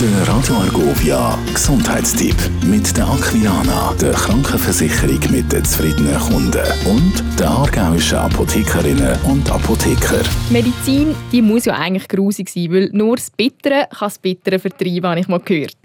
Der Radio Argovia Gesundheitstipp mit der Aquilana, der Krankenversicherung mit den zufriedenen Kunden und der aargauischen Apothekerinnen und Apotheker. Medizin, die muss ja eigentlich grusig sein, weil nur das Bittere kann das Bittere vertreiben, habe ich mal gehört.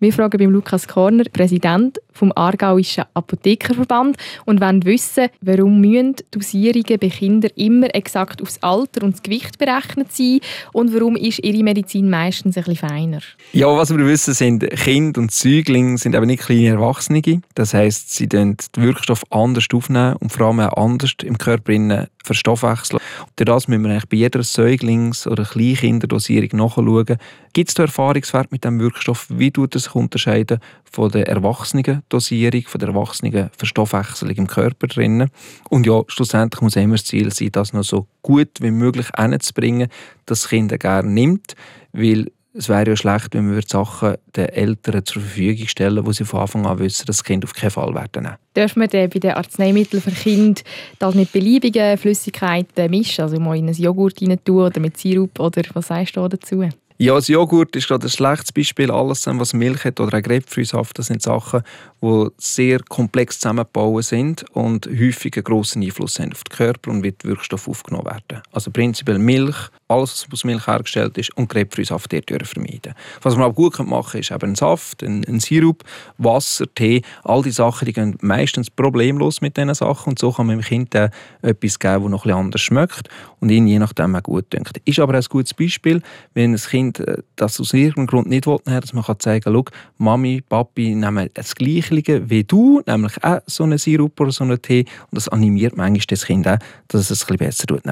Wir fragen beim Lukas Korner, Präsident vom Aargauischen Apothekerverband und wollen wissen, warum müssen Dosierungen bei Kindern immer exakt aufs Alter und das Gewicht berechnet sein und warum ist ihre Medizin meistens ein bisschen feiner? Ja, was wir wissen, sind Kinder und Säuglinge sind eben nicht kleine Erwachsene. Das heisst, sie den Wirkstoff anders aufnehmen und vor allem auch anders im Körper verstoffwechseln. Durch das müssen wir eigentlich bei jeder Säuglings- oder Kleinkinderdosierung nachschauen, gibt es da Erfahrungswert mit dem Wirkstoff, wie tut er sich unterscheiden von der Erwachsenendosierung, von der Erwachsenenverstoffwechselung im Körper drinnen. Und ja, schlussendlich muss immer das Ziel sein, das noch so gut wie möglich hinzubringen, dass das Kind gerne nimmt, weil es wäre ja schlecht, wenn wir Sachen den Eltern zur Verfügung stellen, wo sie von Anfang an wissen, dass das Kind auf keinen Fall werden nehmen. Darf man bei den Arzneimitteln für Kinder das mit beliebigen Flüssigkeiten mischen? Also mal in ein Joghurt rein tun oder mit Sirup oder was sagst du dazu? Ja, das Joghurt ist gerade ein schlechtes Beispiel. Alles, was Milch hat oder auch Grapefruitsaft, das sind Sachen, die sehr komplex zusammengebaut sind und häufig einen grossen Einfluss haben auf den Körper und wie die Wirkstoffe aufgenommen werden. Also prinzipiell Milch, alles, was aus Milch hergestellt ist und Grapefruitsaft dort vermeiden. Was man aber gut machen kann, ist eben ein Saft, ein, ein Sirup, Wasser, Tee. All diese Sachen die gehen meistens problemlos mit diesen Sachen und so kann man dem Kind etwas geben, das noch etwas anders schmeckt und ihn je nachdem auch gut dünkt. Ist aber ein gutes Beispiel, wenn ein Kind Kind äh, das aus irgendeinem Grund nicht will, dass man kann sagen kann, Mami, Papi nehmen das Gleiche wie du, nämlich auch so einen Sirup oder so einen Tee. Und das animiert manchmal das Kind auch, dass es es ein bisschen besser tut.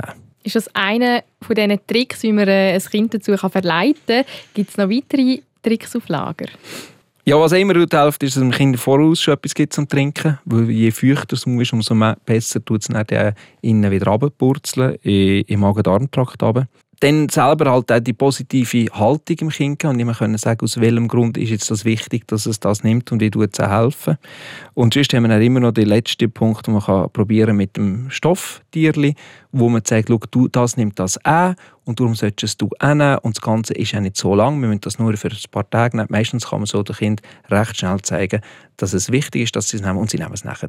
Ist das einer von diesen Tricks, wie man äh, ein Kind dazu verleiten kann? Gibt es noch weitere Tricks auf Lager? Ja, was immer hilft, ist, dass dem Kind voraus schon etwas gibt zum Trinken. Weil je feuchter es ist, umso besser tut es dann innen wieder runterpurzeln, im Magen-Darm-Trakt dann selber halt auch die positive Haltung im Kind und immer können sagen, aus welchem Grund ist jetzt das wichtig, dass es das nimmt und wie tut es helfen. Und sonst haben wir dann immer noch den letzten Punkt, den man kann probieren mit dem Stofftierli, wo man sagt, du, das nimmt das auch und darum solltest du auch Und das Ganze ist ja nicht so lang, wir müssen das nur für ein paar Tage nehmen. Meistens kann man so dem Kind recht schnell zeigen, dass es wichtig ist, dass sie es nehmen und sie nehmen es nachher.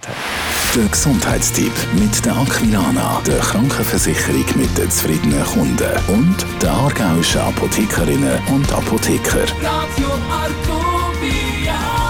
Der Gesundheitstipp mit der Aquilana, der Krankenversicherung mit den zufriedenen Kunden und der aargauischen Apothekerinnen und Apotheker. Radio Argovia.